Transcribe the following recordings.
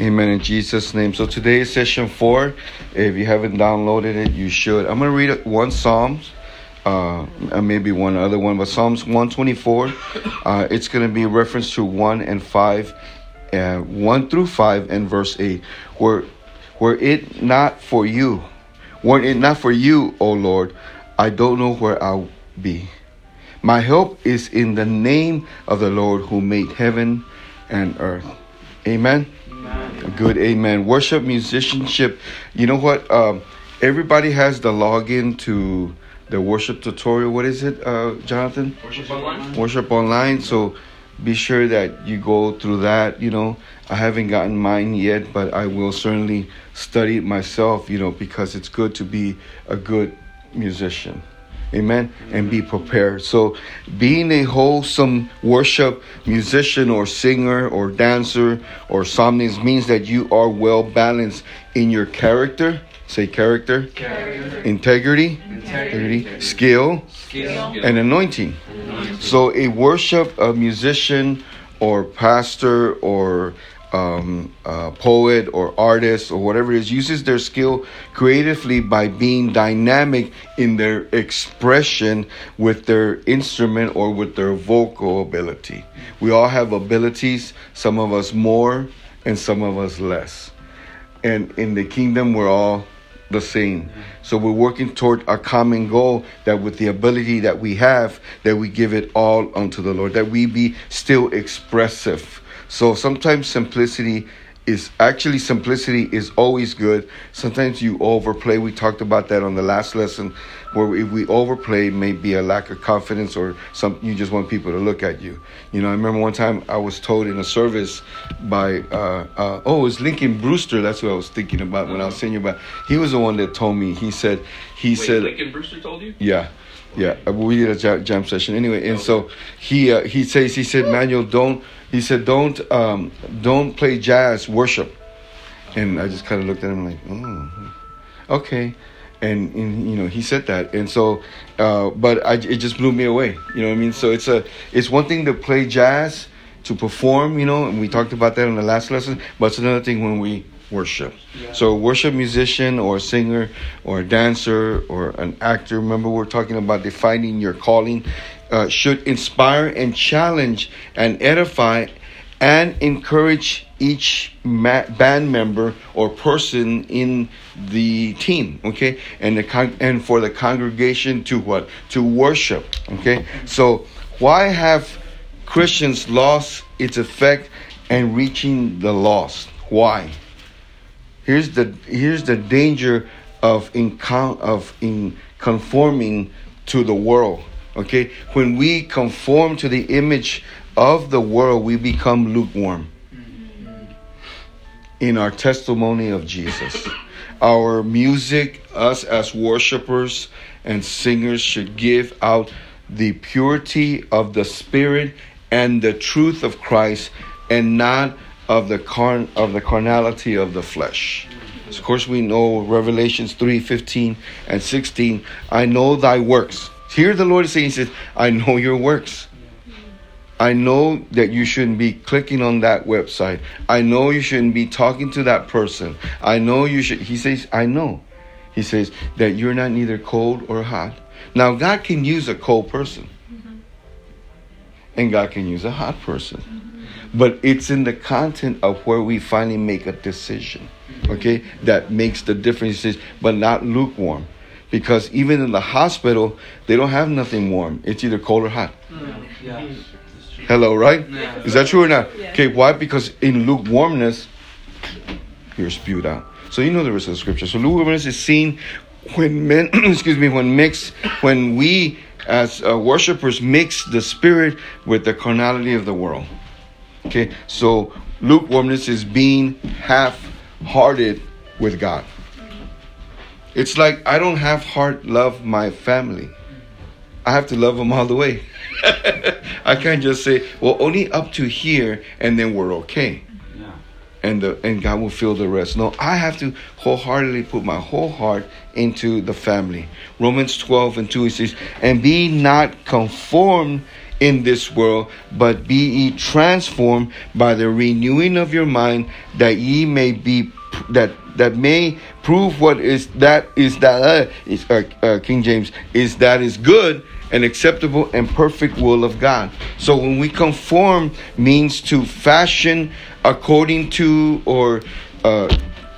Amen in Jesus' name. So today is session four. If you haven't downloaded it, you should. I'm going to read one Psalms, uh, maybe one other one, but Psalms 124. Uh, it's going to be reference to 1 and 5, uh, 1 through 5, and verse 8. Were, were it not for you, were it not for you, O Lord, I don't know where I'll be. My help is in the name of the Lord who made heaven and earth. Amen. Good. Amen. Worship, musicianship. You know what? Um, everybody has the login to the worship tutorial. What is it, uh, Jonathan? Worship online. Worship online. So be sure that you go through that. You know, I haven't gotten mine yet, but I will certainly study it myself. You know, because it's good to be a good musician. Amen. And be prepared. So, being a wholesome worship musician or singer or dancer or psalmist means that you are well balanced in your character. Say character. Character. Integrity. Integrity. Skill. Skill. And anointing. So, a worship, a musician or pastor or um, uh, poet or artist or whatever it is uses their skill creatively by being dynamic in their expression with their instrument or with their vocal ability. We all have abilities, some of us more and some of us less. And in the kingdom, we're all the same. So we're working toward a common goal that with the ability that we have, that we give it all unto the Lord, that we be still expressive so sometimes simplicity is actually simplicity is always good. Sometimes you overplay. We talked about that on the last lesson, where if we overplay, maybe a lack of confidence or some you just want people to look at you. You know, I remember one time I was told in a service by uh, uh, oh, it was Lincoln Brewster. That's what I was thinking about when I was saying you about. He was the one that told me. He said he Wait, said Lincoln Brewster told you? yeah. Yeah, we did a jam, jam session anyway, and so he uh, he says he said Manuel don't he said don't um, don't play jazz worship, and I just kind of looked at him like oh okay, and, and you know he said that, and so uh, but I, it just blew me away, you know what I mean? So it's a it's one thing to play jazz to perform, you know, and we talked about that in the last lesson, but it's another thing when we worship. Yeah. So worship musician or a singer or a dancer or an actor. Remember, we're talking about defining your calling. Uh, should inspire and challenge and edify and encourage each ma- band member or person in the team okay? And the con- and for the congregation to what? To worship okay? So why have christians lost its effect and reaching the lost? Why? Here's the here's the danger of in con- of in conforming to the world. Okay, when we conform to the image of the world, we become lukewarm. In our testimony of Jesus, our music, us as worshipers and singers, should give out the purity of the spirit and the truth of Christ, and not of the carn of the carnality of the flesh. Of course, we know Revelations 3 15 and 16. I know thy works. Here the Lord is saying, He says, I know your works. I know that you shouldn't be clicking on that website. I know you shouldn't be talking to that person. I know you should. He says, I know. He says that you're not neither cold or hot. Now, God can use a cold person, and God can use a hot person but it's in the content of where we finally make a decision okay that makes the differences but not lukewarm because even in the hospital they don't have nothing warm it's either cold or hot yeah. hello right yeah. is that true or not yeah. okay why because in lukewarmness you're spewed out so you know the rest of the scripture so lukewarmness is seen when men excuse me when mixed when we as uh, worshipers mix the spirit with the carnality of the world Okay, so lukewarmness is being half hearted with God. It's like I don't have heart love my family. I have to love them all the way. I can't just say, well, only up to here and then we're okay. Yeah. And the and God will fill the rest. No, I have to wholeheartedly put my whole heart into the family. Romans 12 and 2 it says, and be not conformed in this world, but be ye transformed by the renewing of your mind, that ye may be that that may prove what is that is that uh, is uh, uh, King James is that is good and acceptable and perfect will of God. So when we conform means to fashion according to or uh,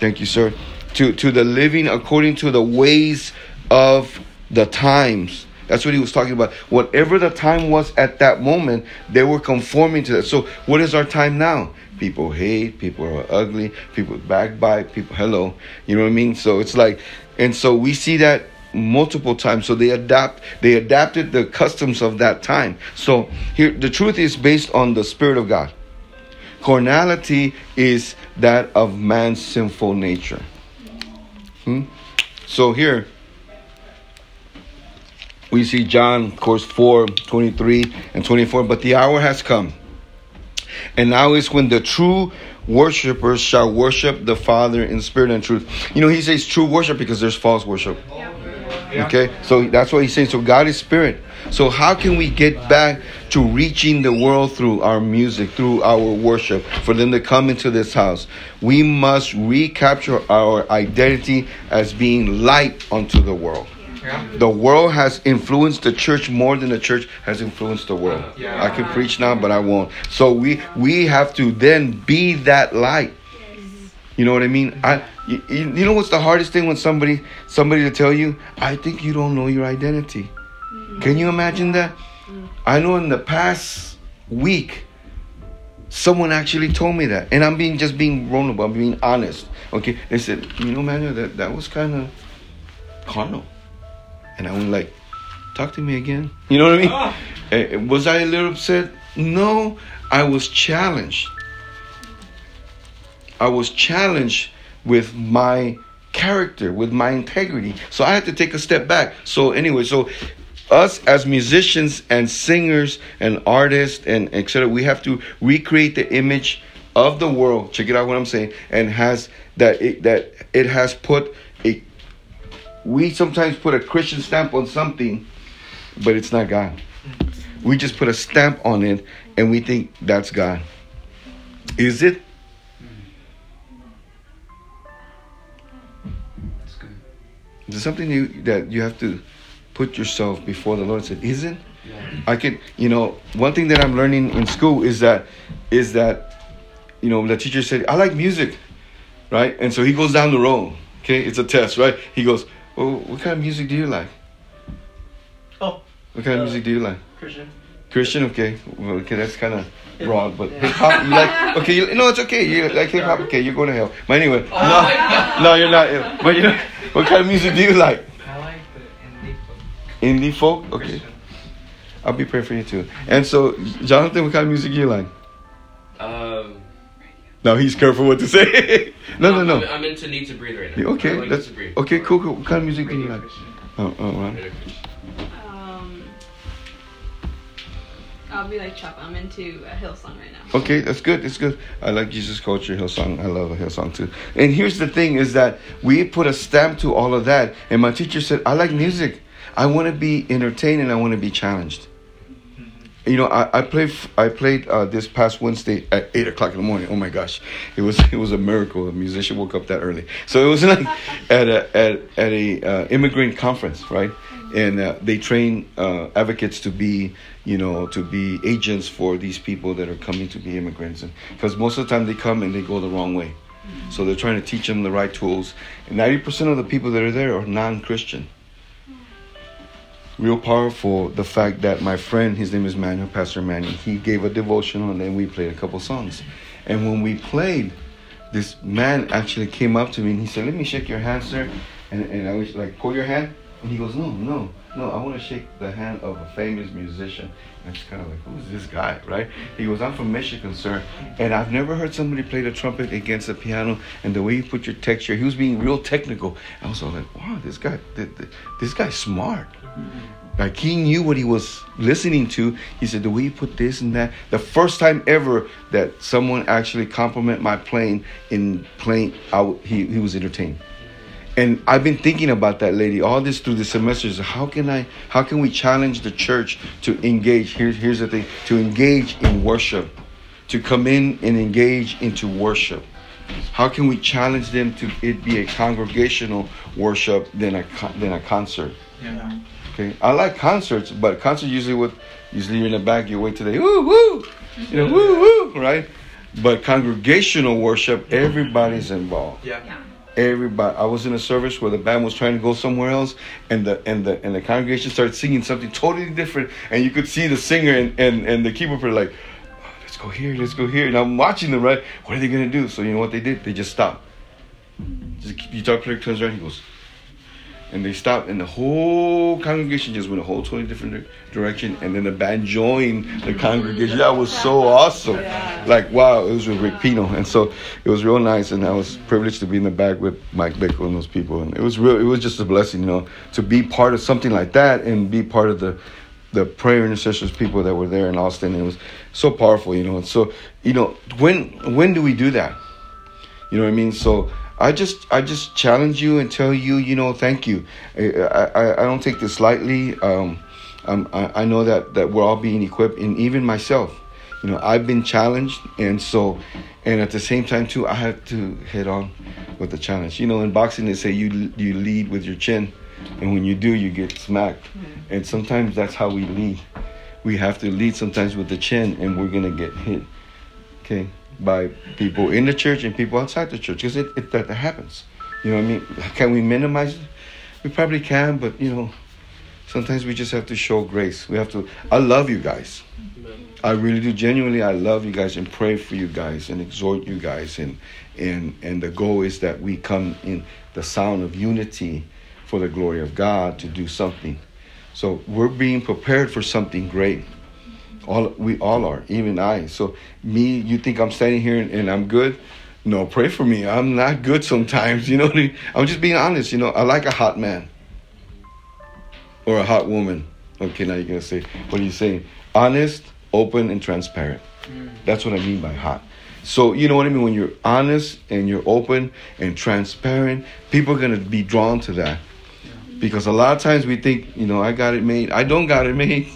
thank you sir to to the living according to the ways of the times. That's what he was talking about. Whatever the time was at that moment, they were conforming to that. So, what is our time now? People hate, people are ugly, people backbite, people, hello. You know what I mean? So, it's like, and so we see that multiple times. So, they adapt, they adapted the customs of that time. So, here, the truth is based on the Spirit of God. Carnality is that of man's sinful nature. Hmm? So, here, we see John, of course, 4 23 and 24. But the hour has come, and now is when the true worshipers shall worship the Father in spirit and truth. You know, he says true worship because there's false worship. Okay, so that's what he's saying. So God is spirit. So how can we get back to reaching the world through our music, through our worship, for them to come into this house? We must recapture our identity as being light unto the world. The world has influenced the church more than the church has influenced the world. Yeah. I can preach now, but I won't. So we we have to then be that light. You know what I mean? I you, you know what's the hardest thing when somebody somebody to tell you, I think you don't know your identity. Mm. Can you imagine that? Mm. I know in the past week someone actually told me that. And I'm being just being vulnerable, I'm being honest. Okay. They said, you know, man that, that was kind of carnal. And I went like, talk to me again. You know what I mean? Ah. Eh, Was I a little upset? No, I was challenged. I was challenged with my character, with my integrity. So I had to take a step back. So anyway, so us as musicians and singers and artists and etc. We have to recreate the image of the world. Check it out what I'm saying, and has that it, that it has put. We sometimes put a Christian stamp on something, but it's not God. We just put a stamp on it, and we think that's God. Is it? That's it something you, that you have to put yourself before the Lord? Said, is it? Yeah. I can, you know, one thing that I'm learning in school is that, is that, you know, the teacher said, I like music, right? And so he goes down the road. Okay, it's a test, right? He goes, well, what kind of music do you like? Oh, What kind of Uh, music do you like? Christian. Christian, okay. Well, okay, that's kind of broad, but hip hop, you like? Okay, you, no, it's okay. You like hip hop? Okay, you're going to hell. But anyway, no, no, you're not. But you know, what kind of music do you like? I like the indie folk. Indie folk? Okay, Christian. I'll be praying for you too. And so, Jonathan, what kind of music do you like? Um, No, he's careful what to say. no, no, I'm, no. I'm into Need to Breathe right now. Yeah, I Okay, like that's to Breathe. okay. Cool, cool. What kind of music do you like? Oh, oh, right. Um, I'll be like Chuck. I'm into a Hillsong right now. Okay, that's good. That's good. I like Jesus culture, Hillsong. I love a Hillsong too. And here's the thing: is that we put a stamp to all of that. And my teacher said, "I like music. I want to be entertained and I want to be challenged." You know, I, I played I played uh, this past Wednesday at eight o'clock in the morning. Oh my gosh, it was it was a miracle. A musician woke up that early. So it was like at a at, at a uh, immigrant conference, right? And uh, they train uh, advocates to be, you know, to be agents for these people that are coming to be immigrants, because most of the time they come and they go the wrong way. So they're trying to teach them the right tools. And ninety percent of the people that are there are non-Christian real powerful the fact that my friend his name is Manuel Pastor Manny he gave a devotional and then we played a couple songs. And when we played this man actually came up to me and he said let me shake your hand sir. And, and I was like pull your hand? And he goes no no no I want to shake the hand of a famous musician. And it's kind of like who's this guy? Right? He goes I'm from Michigan sir and I've never heard somebody play the trumpet against the piano and the way you put your texture he was being real technical. I was all like wow this guy th- th- this guy's smart like he knew what he was listening to. He said the way you put this and that. The first time ever that someone actually compliment my playing in playing, I, he he was entertained. and I've been thinking about that lady all this through the semesters. How can I? How can we challenge the church to engage? Here's here's the thing: to engage in worship, to come in and engage into worship. How can we challenge them to it be a congregational worship than a than a concert? Yeah. Okay, I like concerts, but concert usually with usually you're in the back, you wait till they woo woo, you know woo woo, right? But congregational worship, everybody's involved. Yeah. Yeah. everybody i was in a service where the band was trying to go somewhere else and the and the and the congregation started singing something totally different and you could see the singer and and, and the keyboard player like "Oh, let's go here let's go here. And i'm watching them right? What are they gonna do? So you know what they did? They just stopped. Just the guitar player turns around he goes and they stopped and the whole congregation just went a whole totally different direction and then the band joined the congregation. That was so awesome. Like wow it was with rick pino and so it was real nice and i was privileged to be in the back with mike bickle and those people and it was real it was just a blessing you know to be part of something like that and be part of the the prayer intercessors people that were there in austin. It was so powerful you know and so you know when when do we do that? You know what I mean? So I just I just challenge you and tell you, you know, thank you. I I, I don't take this lightly. Um, um, I, I know that that we're all being equipped, and even myself, you know, I've been challenged, and so, and at the same time too, I have to head on with the challenge. You know, in boxing they say you you lead with your chin, and when you do, you get smacked, and sometimes that's how we lead. We have to lead sometimes with the chin, and we're gonna get hit okay, by people in the church and people outside the church because it, it that, happens. You know what I mean? Can we minimize it? We probably can, but you know, sometimes we just have to show grace. We have to. I love you guys. I really do. Genuinely, I love you guys and pray for you guys and exhort you guys and and and the goal is that we come in the sound of unity for the glory of God to do something. So we're being prepared for something great. All we all are, even I. So me, you think I'm standing here and, and I'm good? No, pray for me. I'm not good sometimes. You know, what I mean? I'm just being honest. You know, I like a hot man or a hot woman. Okay, now you're gonna say, what are you saying? Honest, open, and transparent. Mm. That's what I mean by hot. So you know what I mean? When you're honest and you're open and transparent, people are gonna be drawn to that. Because a lot of times we think, you know, I got it made. I don't got it made.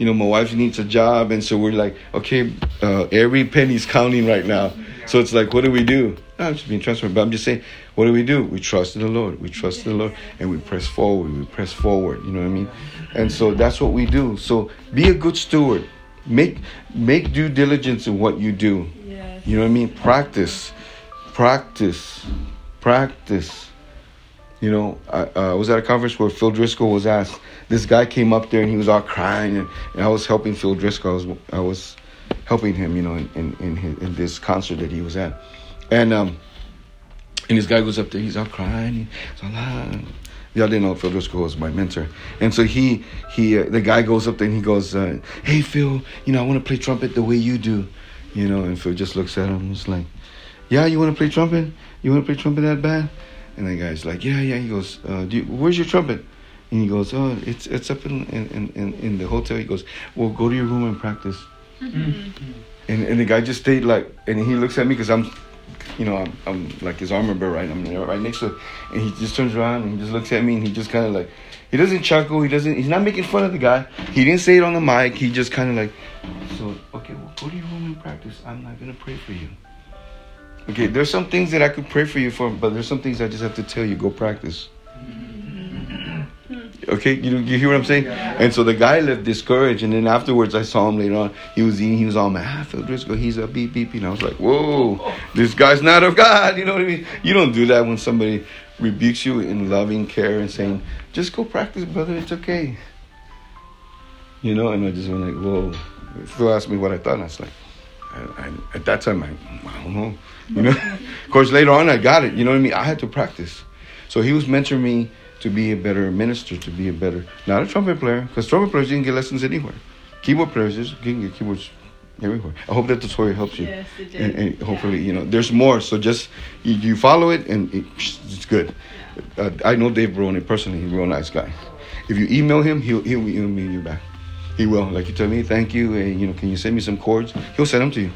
You know, my wife needs a job, and so we're like, okay, uh, every penny's counting right now. So it's like, what do we do? No, I'm just being transparent, but I'm just saying, what do we do? We trust in the Lord. We trust in the Lord, and we press forward. We press forward. You know what I mean? And so that's what we do. So be a good steward. Make make due diligence in what you do. Yes. You know what I mean? Practice, practice, practice. You know, I uh, was at a conference where Phil Driscoll was asked. This guy came up there and he was all crying, and, and I was helping Phil Driscoll. I was, I was helping him, you know, in in in, his, in this concert that he was at, and um, and this guy goes up there. He's all crying. He's all ah. Y'all didn't know Phil Driscoll was my mentor, and so he he uh, the guy goes up there and he goes, uh, "Hey Phil, you know I want to play trumpet the way you do," you know, and Phil just looks at him and is like, "Yeah, you want to play trumpet? You want to play trumpet that bad?" And the guy's like, "Yeah, yeah." He goes, uh, do you, "Where's your trumpet?" And he goes, "Oh, it's it's up in in, in in the hotel." He goes, "Well, go to your room and practice." And and the guy just stayed like, and he looks at me because I'm, you know, I'm, I'm like his armor bearer, right? I'm right next to, it. and he just turns around and he just looks at me and he just kind of like, he doesn't chuckle, he doesn't, he's not making fun of the guy. He didn't say it on the mic. He just kind of like, so okay, well, go to your room and practice. I'm not gonna pray for you. Okay, there's some things that I could pray for you for, but there's some things I just have to tell you, go practice. Okay, you you hear what I'm saying? And so the guy left discouraged, and then afterwards I saw him later on. He was eating, he was all mad. Ah, Phil Driscoll, he's a beep beep, and I was like, whoa, this guy's not of God. You know what I mean? You don't do that when somebody rebukes you in loving care and saying, just go practice, brother. It's okay. You know, and I just went like, whoa. Phil asked me what I thought, and I was like, I, I, at that time, I, I don't know. You know, of course, later on I got it. You know what I mean? I had to practice. So he was mentoring me to be a better minister, to be a better, not a trumpet player, because trumpet players you can get lessons anywhere. Keyboard players, you can get keyboards everywhere. I hope that tutorial helps you. Yes, it did. And, and hopefully, Yeah. you know, there's more. So just you, you follow it, and it, it's good. Uh, I know Dave Baroni personally. He's a real nice guy. If you email him, he'll he'll email you back. He will. Like you tell me, thank you. And, you know, can you send me some chords? He'll send them to you.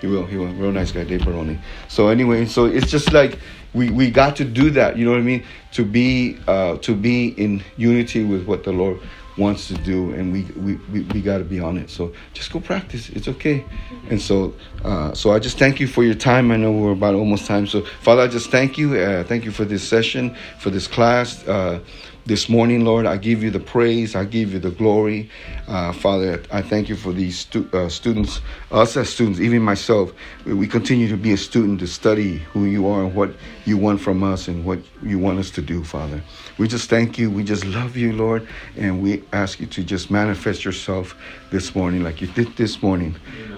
He will. He will. Real nice guy, Dave Baroni. So anyway, so it's just like we, we got to do that. You know what I mean? To be uh, to be in unity with what the Lord wants to do, and we we, we, we got to be on it. So just go practice. It's okay. And so uh, so I just thank you for your time. I know we're about almost time. So Father, I just thank you. Uh, thank you for this session, for this class. Uh, this morning, Lord. I give you the praise. I give you the glory. Uh, Father, I thank you for these stu- uh, students, us as students, even myself. We continue to be a student to study who you are and what you want from us and what you want us to do, Father. We just thank you. We just love you, Lord. And we ask you to just manifest yourself this morning like you did this morning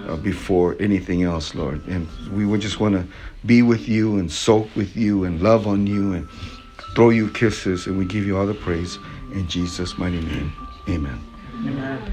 uh, before anything else, Lord. And we would just want to be with you and soak with you and love on you and throw you kisses, and we give you all the praise in Jesus' mighty name. Amen. Amen.